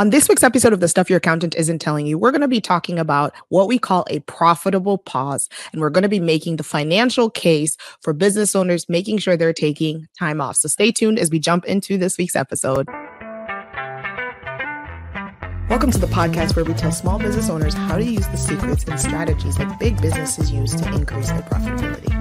On this week's episode of The Stuff Your Accountant Isn't Telling You, we're going to be talking about what we call a profitable pause. And we're going to be making the financial case for business owners making sure they're taking time off. So stay tuned as we jump into this week's episode. Welcome to the podcast where we tell small business owners how to use the secrets and strategies that big businesses use to increase their profitability.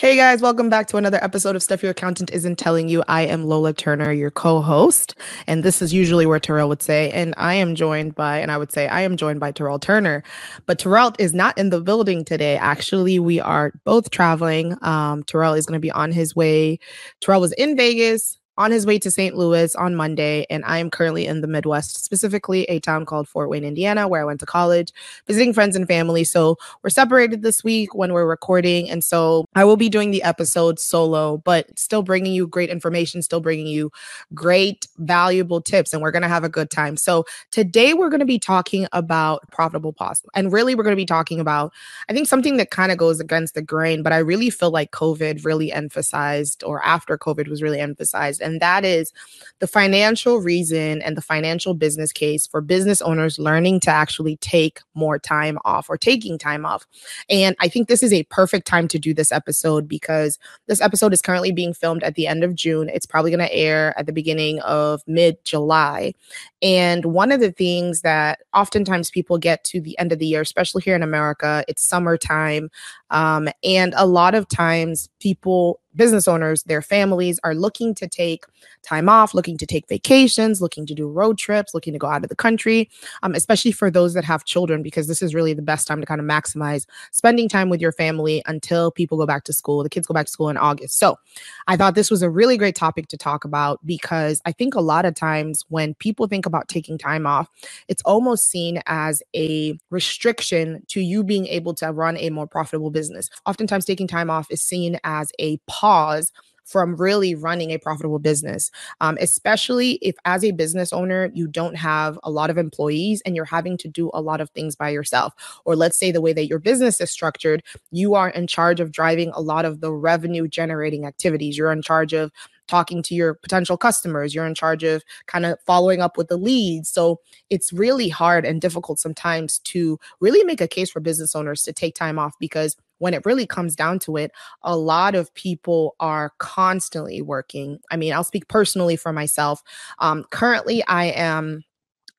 Hey guys, welcome back to another episode of Stuff Your Accountant Isn't Telling You. I am Lola Turner, your co host. And this is usually where Terrell would say, and I am joined by, and I would say, I am joined by Terrell Turner. But Terrell is not in the building today. Actually, we are both traveling. Um, Terrell is going to be on his way. Terrell was in Vegas on his way to St. Louis on Monday, and I am currently in the Midwest, specifically a town called Fort Wayne, Indiana, where I went to college, visiting friends and family. So we're separated this week when we're recording, and so I will be doing the episode solo, but still bringing you great information, still bringing you great, valuable tips, and we're going to have a good time. So today we're going to be talking about profitable pause, and really we're going to be talking about, I think, something that kind of goes against the grain, but I really feel like COVID really emphasized, or after COVID was really emphasized and that is the financial reason and the financial business case for business owners learning to actually take more time off or taking time off. And I think this is a perfect time to do this episode because this episode is currently being filmed at the end of June. It's probably going to air at the beginning of mid July. And one of the things that oftentimes people get to the end of the year, especially here in America, it's summertime. Um, and a lot of times people business owners, their families are looking to take time off, looking to take vacations, looking to do road trips, looking to go out of the country, um, especially for those that have children, because this is really the best time to kind of maximize spending time with your family until people go back to school. The kids go back to school in August. So I thought this was a really great topic to talk about because I think a lot of times when people think about taking time off, it's almost seen as a restriction to you being able to run a more profitable business. Oftentimes, taking time off is seen as a pause pause from really running a profitable business, um, especially if, as a business owner, you don't have a lot of employees and you're having to do a lot of things by yourself. Or let's say the way that your business is structured, you are in charge of driving a lot of the revenue generating activities. You're in charge of talking to your potential customers. You're in charge of kind of following up with the leads. So it's really hard and difficult sometimes to really make a case for business owners to take time off because when it really comes down to it, a lot of people are constantly working. I mean, I'll speak personally for myself. Um, currently, I am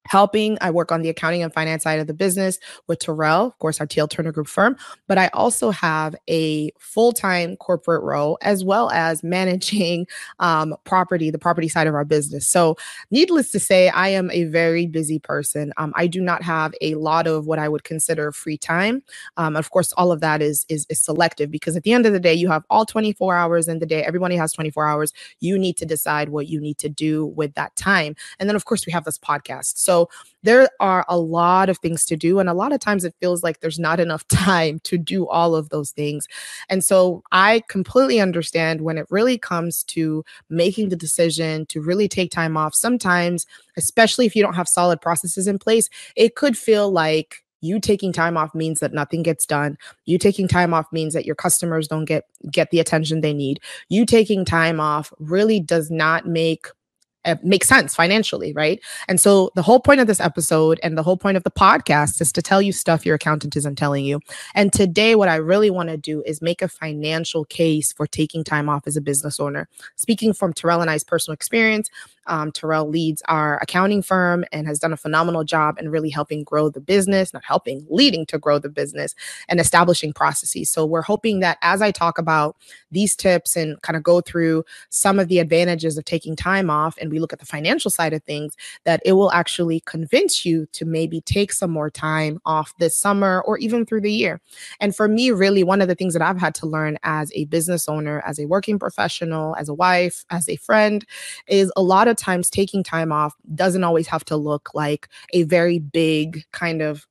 helping. I work on the accounting and finance side of the business with Terrell, of course, our TL Turner Group firm. But I also have a full time corporate role as well as managing um, property, the property side of our business. So, needless to say, I am a very busy person. Um, I do not have a lot of what I would consider free time. Um, of course, all of that is, is is selective because at the end of the day, you have all 24 hours in the day. Everybody has 24 hours. You need to decide what you need to do with that time. And then, of course, we have this podcast. So there are a lot of things to do. And a lot of times it feels like there's not enough time to do all of those things. And so I completely understand when it really comes to making the decision to really take time off. Sometimes, especially if you don't have solid processes in place, it could feel like you taking time off means that nothing gets done you taking time off means that your customers don't get get the attention they need you taking time off really does not make uh, make sense financially, right? And so the whole point of this episode and the whole point of the podcast is to tell you stuff your accountant isn't telling you. And today, what I really want to do is make a financial case for taking time off as a business owner. Speaking from Terrell and I's personal experience, um, Terrell leads our accounting firm and has done a phenomenal job in really helping grow the business, not helping, leading to grow the business and establishing processes. So we're hoping that as I talk about these tips and kind of go through some of the advantages of taking time off and we look at the financial side of things, that it will actually convince you to maybe take some more time off this summer or even through the year. And for me, really, one of the things that I've had to learn as a business owner, as a working professional, as a wife, as a friend, is a lot of times taking time off doesn't always have to look like a very big kind of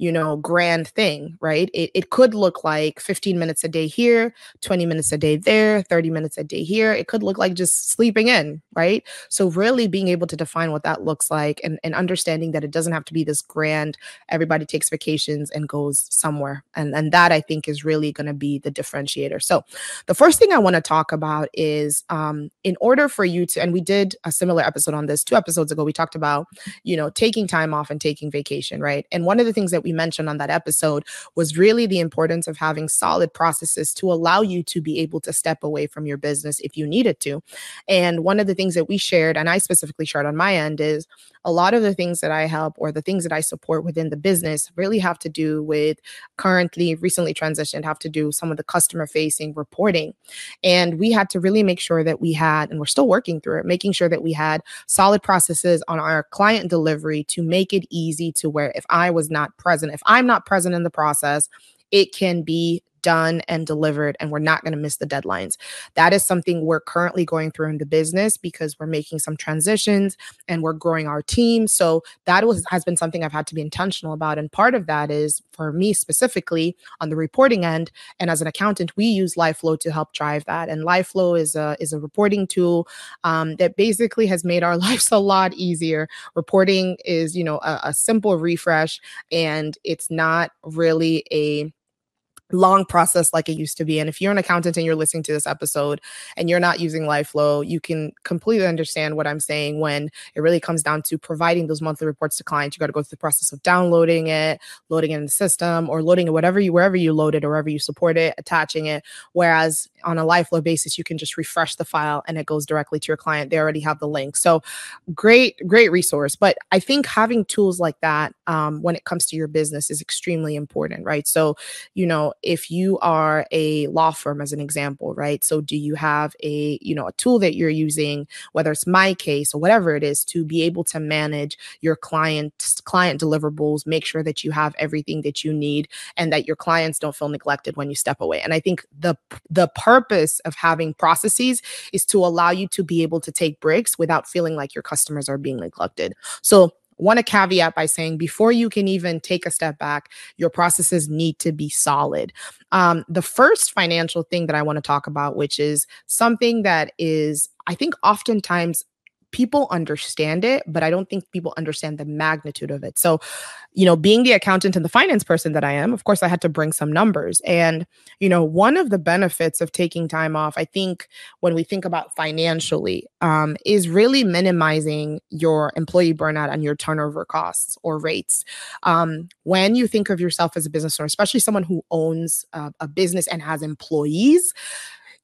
you know, grand thing, right? It, it could look like 15 minutes a day here, 20 minutes a day there, 30 minutes a day here. It could look like just sleeping in, right? So, really being able to define what that looks like and, and understanding that it doesn't have to be this grand, everybody takes vacations and goes somewhere. And, and that I think is really going to be the differentiator. So, the first thing I want to talk about is um, in order for you to, and we did a similar episode on this two episodes ago, we talked about, you know, taking time off and taking vacation, right? And one of the things that we we mentioned on that episode was really the importance of having solid processes to allow you to be able to step away from your business if you needed to. And one of the things that we shared, and I specifically shared on my end, is a lot of the things that I help or the things that I support within the business really have to do with currently, recently transitioned, have to do some of the customer facing reporting. And we had to really make sure that we had, and we're still working through it, making sure that we had solid processes on our client delivery to make it easy to where if I was not present, if I'm not present in the process, it can be done and delivered and we're not going to miss the deadlines. That is something we're currently going through in the business because we're making some transitions and we're growing our team. So that was has been something I've had to be intentional about and part of that is for me specifically on the reporting end and as an accountant we use LiveFlow to help drive that and LiveFlow is a is a reporting tool um, that basically has made our lives a lot easier. Reporting is, you know, a, a simple refresh and it's not really a long process like it used to be. And if you're an accountant and you're listening to this episode and you're not using LiveFlow, you can completely understand what I'm saying when it really comes down to providing those monthly reports to clients. You got to go through the process of downloading it, loading it in the system, or loading it whatever you wherever you load it or wherever you support it, attaching it. Whereas on a LiveFlow basis, you can just refresh the file and it goes directly to your client. They already have the link. So great, great resource. But I think having tools like that um, when it comes to your business is extremely important, right? So, you know, if you are a law firm as an example right? So do you have a you know a tool that you're using whether it's MyCase or whatever it is to be able to manage your client client deliverables make sure that you have everything that you need and that your clients don't feel neglected when you step away? And i think the the purpose of having processes is to allow you to be able to take breaks without feeling like your customers are being neglected. So want to caveat by saying before you can even take a step back, your processes need to be solid. Um, the first financial thing that I want to talk about, which is something that is, I think, oftentimes people understand it, but I don't think people understand the magnitude of it. So, you know, being the accountant and the finance person that I am, of course, I had to bring some numbers. And, you know, one of the benefits of taking time off, I think, when we think about financially, um, is really minimizing your employee burnout and your turnover costs or rates. Um, when you think of yourself as a business owner, especially someone who owns uh, a business and has employees,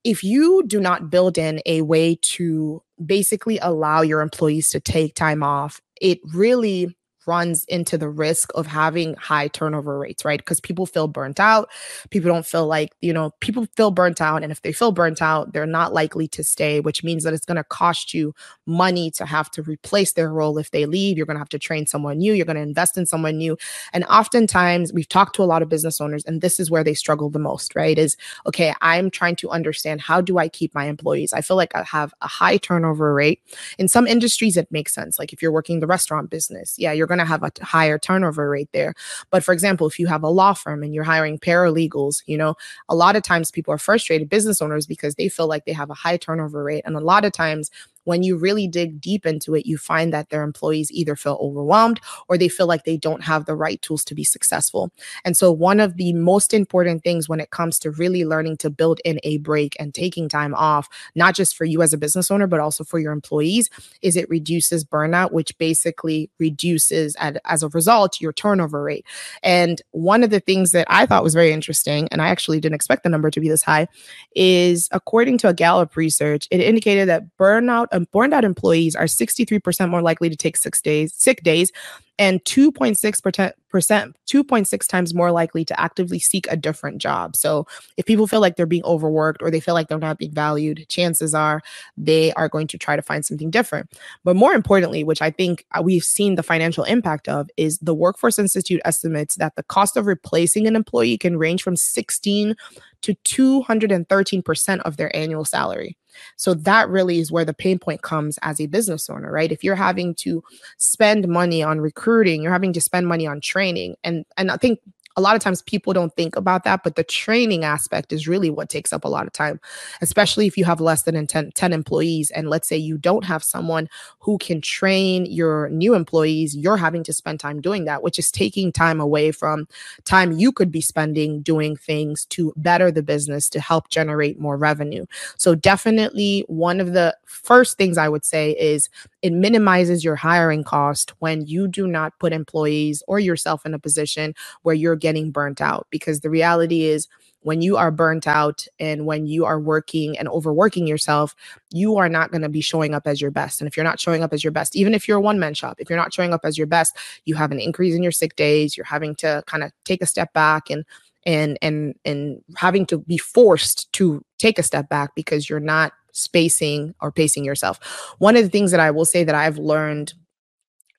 if you do not build in a way to basically allow your employees to take time off, it really runs into the risk of having high turnover rates, right? Because people feel burnt out. People don't feel like, you know, people feel burnt out. And if they feel burnt out, they're not likely to stay, which means that it's going to cost you money to have to replace their role if they leave. You're going to have to train someone new. You're going to invest in someone new. And oftentimes we've talked to a lot of business owners, and this is where they struggle the most, right? Is okay, I'm trying to understand how do I keep my employees? I feel like I have a high turnover rate. In some industries, it makes sense. Like if you're working the restaurant business, yeah, you're going going to have a higher turnover rate there. But for example, if you have a law firm and you're hiring paralegals, you know, a lot of times people are frustrated business owners because they feel like they have a high turnover rate. And a lot of times when you really dig deep into it, you find that their employees either feel overwhelmed or they feel like they don't have the right tools to be successful. And so, one of the most important things when it comes to really learning to build in a break and taking time off, not just for you as a business owner, but also for your employees, is it reduces burnout, which basically reduces, as a result, your turnover rate. And one of the things that I thought was very interesting, and I actually didn't expect the number to be this high, is according to a Gallup research, it indicated that burnout um, burned out employees are 63% more likely to take six days, sick days and 2.6% 2.6 times more likely to actively seek a different job. So if people feel like they're being overworked or they feel like they're not being valued, chances are they are going to try to find something different. But more importantly, which I think uh, we've seen the financial impact of is the Workforce Institute estimates that the cost of replacing an employee can range from 16 to 213% of their annual salary. So that really is where the pain point comes as a business owner, right? If you're having to spend money on recruiting, you're having to spend money on training training. And and I think a lot of times people don't think about that, but the training aspect is really what takes up a lot of time, especially if you have less than 10, 10, employees. And let's say you don't have someone who can train your new employees, you're having to spend time doing that, which is taking time away from time you could be spending doing things to better the business to help generate more revenue. So, definitely one of the first things I would say is it minimizes your hiring cost when you do not put employees or yourself in a position where you're getting burnt out because the reality is when you are burnt out and when you are working and overworking yourself, you are not going to be showing up as your best. And if you're not showing up as your best, even if you're a one man shop, if you're not showing up as your best, you have an increase in your sick days, you're having to kind of take a step back and and and and having to be forced to take a step back because you're not spacing or pacing yourself. One of the things that I will say that I've learned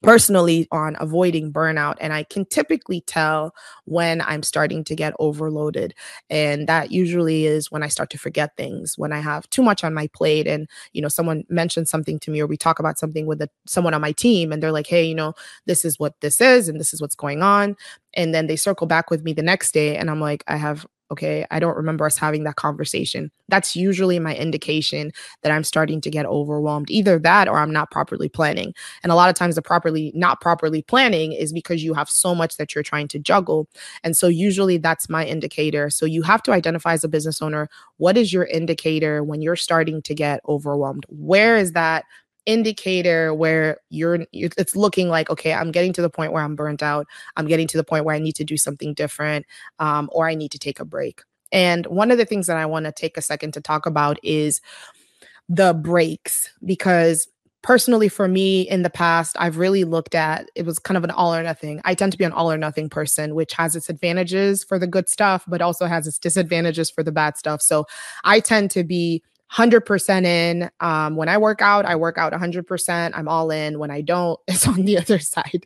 personally on avoiding burnout and i can typically tell when i'm starting to get overloaded and that usually is when i start to forget things when i have too much on my plate and you know someone mentions something to me or we talk about something with a, someone on my team and they're like hey you know this is what this is and this is what's going on and then they circle back with me the next day and i'm like i have okay, I don't remember us having that conversation. That's usually my indication that I'm starting to get overwhelmed. Either that or I'm not properly planning. And a lot of times the properly not properly planning is because you have so much that you're trying to juggle. And so usually that's my indicator. So you have to identify as a business owner what is your indicator when you're starting to get overwhelmed? Where is that indicator where you're it's looking like okay i'm getting to the point where i'm burnt out. I'm getting to the point where i need to do something different um, or i need to take a break. And one of the things that i want to take a second to talk about is the breaks because personally for me in the past i've really looked at it was kind of an all or nothing. I tend to be an all or nothing person which has its advantages for the good stuff but also has its disadvantages for the bad stuff. So i tend to be 100% in. Um, when I work out, I work out 100%. I'm all in. When I don't, it's on the other side.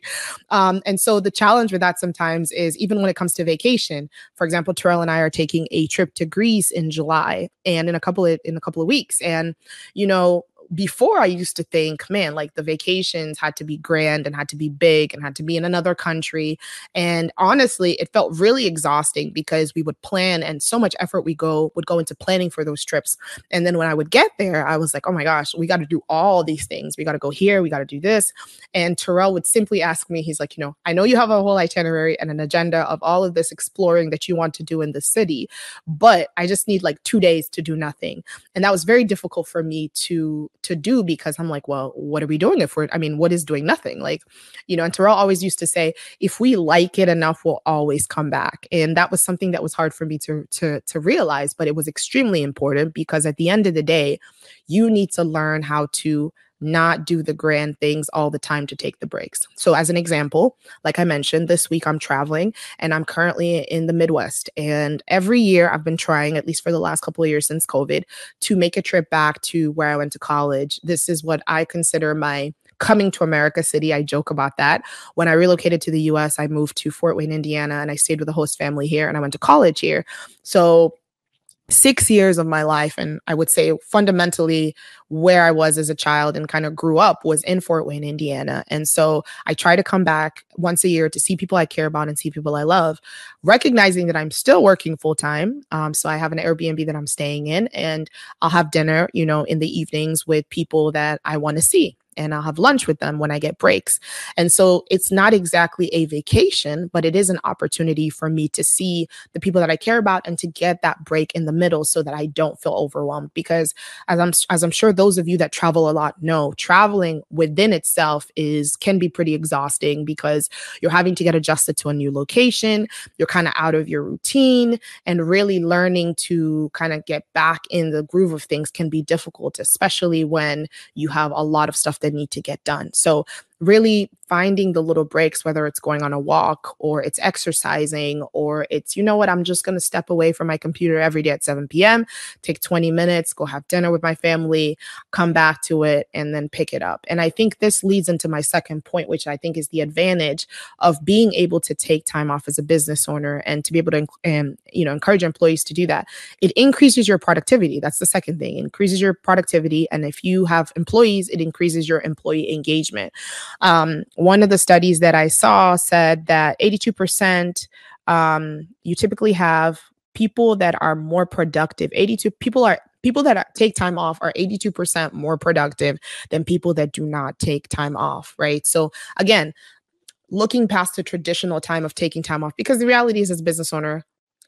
Um, and so the challenge with that sometimes is even when it comes to vacation. For example, Terrell and I are taking a trip to Greece in July and in a couple of in a couple of weeks. And you know, before I used to think, man, like the vacations had to be grand and had to be big and had to be in another country. And honestly, it felt really exhausting because we would plan and so much effort we go would go into planning for those trips. And then when I would get there, I was like, oh my gosh, we got to do all these things. We got to go here, we got to do this. And Terrell would simply ask me, he's like, you know, I know you have a whole itinerary and an agenda of all of this exploring that you want to do in the city, but I just need like two days to do nothing. And that was very difficult for me to to do because I'm like, well, what are we doing if we're, I mean, what is doing nothing? Like, you know, and Terrell always used to say, if we like it enough, we'll always come back. And that was something that was hard for me to to to realize, but it was extremely important because at the end of the day, you need to learn how to not do the grand things all the time to take the breaks. So, as an example, like I mentioned, this week I'm traveling and I'm currently in the Midwest. And every year I've been trying, at least for the last couple of years since COVID, to make a trip back to where I went to college. This is what I consider my coming to America City. I joke about that. When I relocated to the US, I moved to Fort Wayne, Indiana, and I stayed with a host family here and I went to college here. So six years of my life and i would say fundamentally where i was as a child and kind of grew up was in fort wayne indiana. And so i try to come back once a year to see people i care about and see people i love recognizing that i'm still working full time um, so i have an airbnb that i'm staying in and i'll have dinner you know in the evenings with people that i want to see and I'll have lunch with them when I get breaks. And so it's not exactly a vacation, but it is an opportunity for me to see the people that I care about and to get that break in the middle so that I don't feel overwhelmed because as I'm as I'm sure those of you that travel a lot know, traveling within itself is can be pretty exhausting because you're having to get adjusted to a new location, you're kind of out of your routine and really learning to kind of get back in the groove of things can be difficult especially when you have a lot of stuff that need to get done. So really finding the little breaks, whether it's going on a walk or it's exercising or it's, you know what, I'm just going to step away from my computer every day at 7 p.m., take 20 minutes, go have dinner with my family, come back to it, and then pick it up. And I think this leads into my second point, which I think is the advantage of being able to take time off as a business owner and to be able to, um, you know, encourage employees to do that. It increases your productivity. That's the second thing. It increases your productivity. And if you have employees, it increases your employee engagement. Um, one of the studies that I saw said that 82% um, you typically have people that are more productive. 82 people are people that take time off are 82% more productive than people that do not take time off, right? So again, looking past the traditional time of taking time off because the reality is as business owner,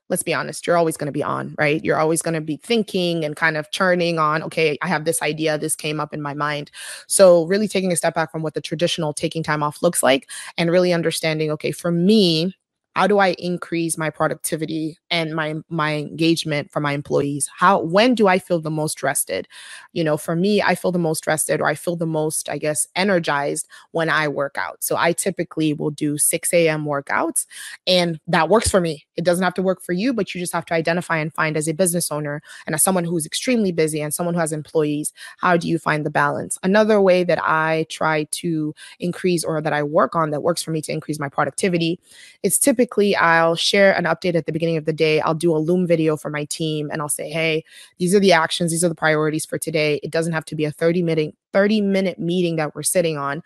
let's be honest, you're always going to be on, right? You're always going to be thinking and kind of churning on, okay, I have this idea, this came up in my mind. So, really taking a step back from what the traditional taking time off looks like and really understanding, okay, for me, how do i increase my productivity and my my engagement for my employees? How when do i feel the most rested? You know for me i feel the most rested or i feel the most i guess energized when i work out. So i typically will do 6 a.m workouts and that works for me. It doesn't have to work for you but you just have to identify and find as a business owner and as someone who's extremely busy and someone who has employees how do you find the balance? Another way that i try to increase or that i work on that works for me to increase my productivity is typically typically I'll share an update at the beginning of the day. I'll do a Loom video for my team and I'll say, hey, these are the actions, these are the priorities for today. It doesn't have to be a 30 minute 30 minute meeting that we're sitting on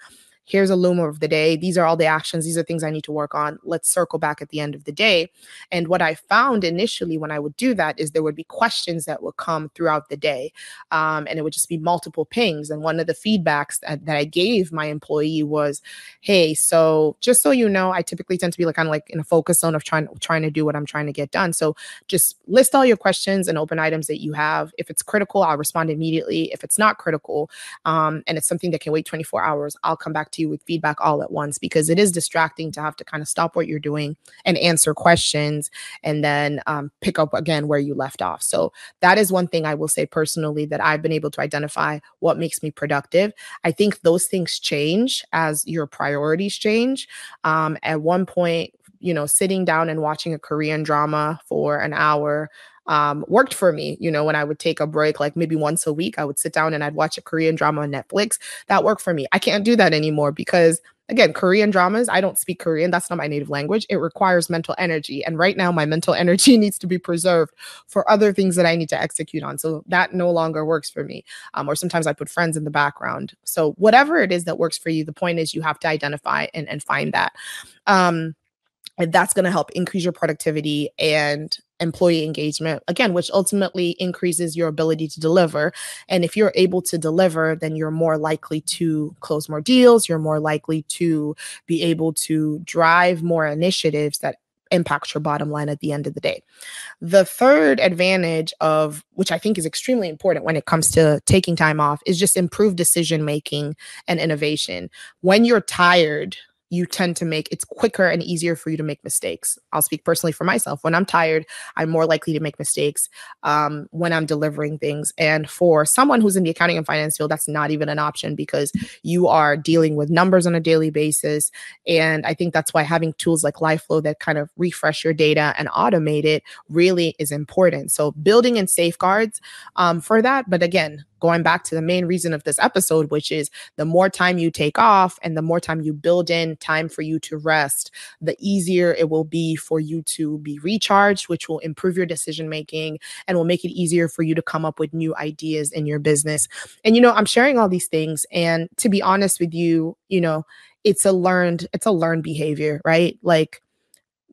here's a loom of the day. These are all the actions. These are things I need to work on. Let's circle back at the end of the day. And what I found initially when I would do that is there would be questions that would come throughout the day. Um, and it would just be multiple pings. And one of the feedbacks that, that I gave my employee was, hey, so just so you know, I typically tend to be like kind of like in a focus zone of trying trying to do what I'm trying to get done. So just list all your questions and open items that you have. If it's critical, I'll respond immediately. If it's not critical, um, and it's something that can wait 24 hours, I'll come back to you with feedback all at once because it is distracting to have to kind of stop what you're doing and answer questions and then um, pick up again where you left off. So that is one thing I will say personally that I've been able to identify what makes me productive. I think those things change as your priorities change. Um, at one point, you know, sitting down and watching a Korean drama for an hour um, worked for me. You know, when I would take a break, like maybe once a week, I would sit down and I'd watch a Korean drama on Netflix. That worked for me. I can't do that anymore because again, Korean dramas, I don't speak Korean. That's not my native language. It requires mental energy. And right now, my mental energy needs to be preserved for other things that I need to execute on. So that no longer works for me. Um, or sometimes I put friends in the background. So whatever it is that works for you, the point is you have to identify and, and find that. Um, and that's going to help increase your productivity and employee engagement again which ultimately increases your ability to deliver and if you're able to deliver then you're more likely to close more deals you're more likely to be able to drive more initiatives that impact your bottom line at the end of the day. The third advantage of which I think is extremely important when it comes to taking time off is just improved decision making and innovation. When you're tired, you tend to make it's quicker and easier for you to make mistakes. I'll speak personally for myself. When I'm tired, I'm more likely to make mistakes um, when I'm delivering things. And for someone who's in the accounting and finance field, that's not even an option because you are dealing with numbers on a daily basis. And I think that's why having tools like LiveFlow that kind of refresh your data and automate it really is important. So building in safeguards um, for that. But again, going back to the main reason of this episode, which is the more time you take off and the more time you build in time for you to rest, the easier it will be for you to be recharged, which will improve your decision making and will make it easier for you to come up with new ideas in your business. And, you know, I'm sharing all these things. And to be honest with you, you know, it's a learned, it's a learned behavior, right? Like,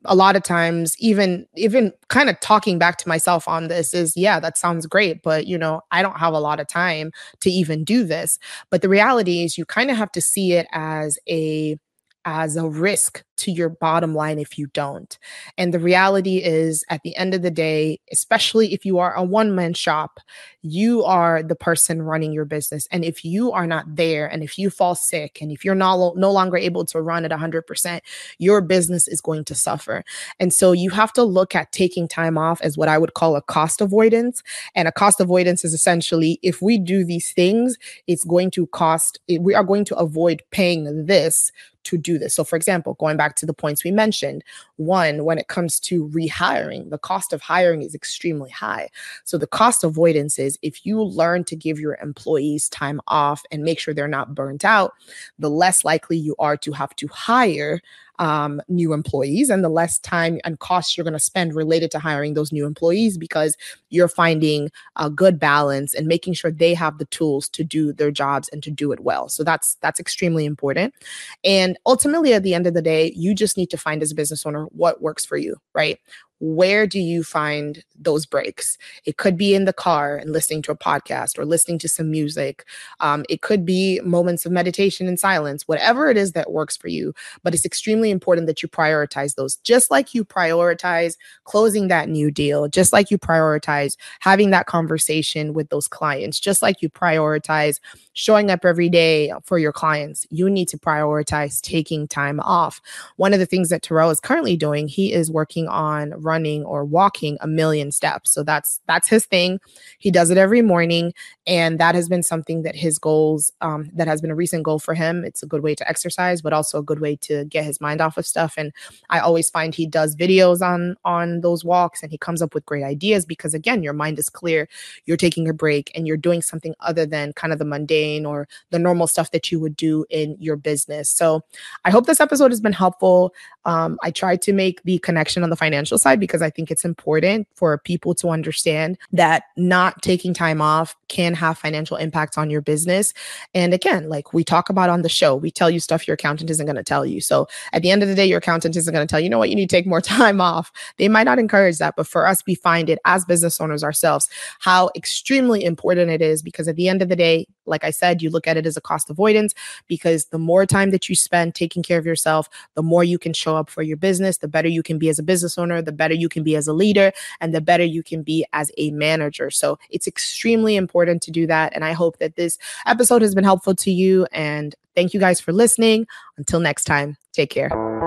a lot of times even even kind of talking back to myself on this is yeah that sounds great but you know i don't have a lot of time to even do this. But the reality is you kind of have to see it as a as a risk to your bottom line if you don't. And the reality is, at the end of the day, especially if you are a one man shop, you are the person running your business. And if you are not there, and if you fall sick, and if you're not, no longer able to run at 100%, your business is going to suffer. And so you have to look at taking time off as what I would call a cost avoidance. And a cost avoidance is essentially if we do these things, it's going to cost, we are going to avoid paying this to do this. So, for example, going back to the points we mentioned, one, when it comes to rehiring, the cost of hiring is extremely high. So, the cost avoidance is if you learn to give your employees time off and make sure they're not burnt out, the less likely you are to have to hire um, new employees and the less time and costs you're going to spend related to hiring those new employees because you're finding a good balance and making sure they have the tools to do their jobs and to do it well. So that's that's extremely important. And ultimately at the end of the day, you just need to find as a business owner what works for you, right? Where do you find those breaks? It could be in the car and listening to a podcast or listening to some music. Um, it could be moments of meditation and silence, whatever it is that works for you. But it's extremely important that you prioritize those, just like you prioritize closing that new deal, just like you prioritize having that conversation with those clients, just like you prioritize showing up every day for your clients. You need to prioritize taking time off. One of the things that Terrell is currently doing, he is working on running or walking a million steps. So that's that's his thing. He does it every morning, and that has been something that his goals um, that has been a recent goal for him. It's a good way to exercise, but also a good way to get his mind off of stuff. And I always find he does videos on on those walks, and he comes up with great ideas because again, your mind is clear. You're taking a break, and you're doing something other than kind of the mundane or the normal stuff that you would do in your business. So I hope this episode has been helpful. Um, I tried to make the connection on the financial side because I think it's important for people to understand that not taking time off can have financial impacts on your business. And again, like we talk about on the show, we tell you stuff your accountant isn't going to tell you. So at the end of the day, your accountant isn't going to tell you, you know what, you need to take more time off. They might not encourage that, but for us, we find it as business owners ourselves how extremely important it is because at the end of the day, like I said, you look at it as a cost avoidance because the more time that you spend taking care of yourself, the more you can show up for your business, the better you can be as a business owner, the better you can be as a leader, and the better you can be as a manager. So it's extremely important to do that. And I hope that this episode has been helpful to you. And thank you guys for listening. Until next time, take care.